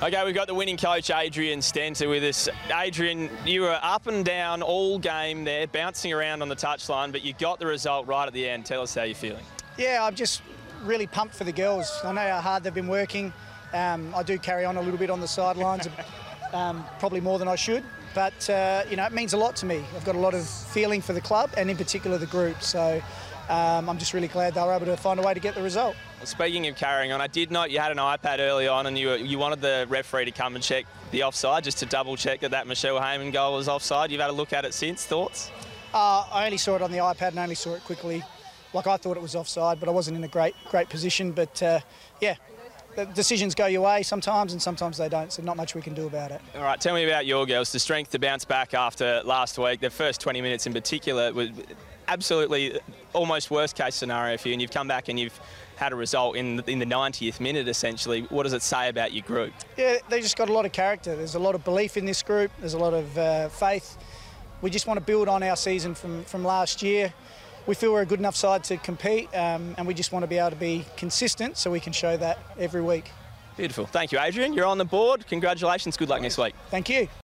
Okay, we've got the winning coach, Adrian Stenta, with us. Adrian, you were up and down all game there, bouncing around on the touchline, but you got the result right at the end. Tell us how you're feeling. Yeah, I'm just really pumped for the girls. I know how hard they've been working. Um, I do carry on a little bit on the sidelines, um, probably more than I should. But, uh, you know, it means a lot to me. I've got a lot of feeling for the club and in particular the group. So um, I'm just really glad they were able to find a way to get the result. Well, speaking of carrying on, I did note you had an iPad early on and you, you wanted the referee to come and check the offside just to double check that that Michelle Heyman goal was offside. You've had a look at it since. Thoughts? Uh, I only saw it on the iPad and only saw it quickly. Like I thought it was offside, but I wasn't in a great great position. But uh, yeah, the decisions go your way sometimes, and sometimes they don't. So not much we can do about it. All right, tell me about your girls. The strength to bounce back after last week. The first 20 minutes in particular was absolutely almost worst case scenario for you, and you've come back and you've had a result in the, in the 90th minute essentially. What does it say about your group? Yeah, they just got a lot of character. There's a lot of belief in this group. There's a lot of uh, faith. We just want to build on our season from from last year. We feel we're a good enough side to compete, um, and we just want to be able to be consistent so we can show that every week. Beautiful. Thank you, Adrian. You're on the board. Congratulations. Good luck next week. Thank you.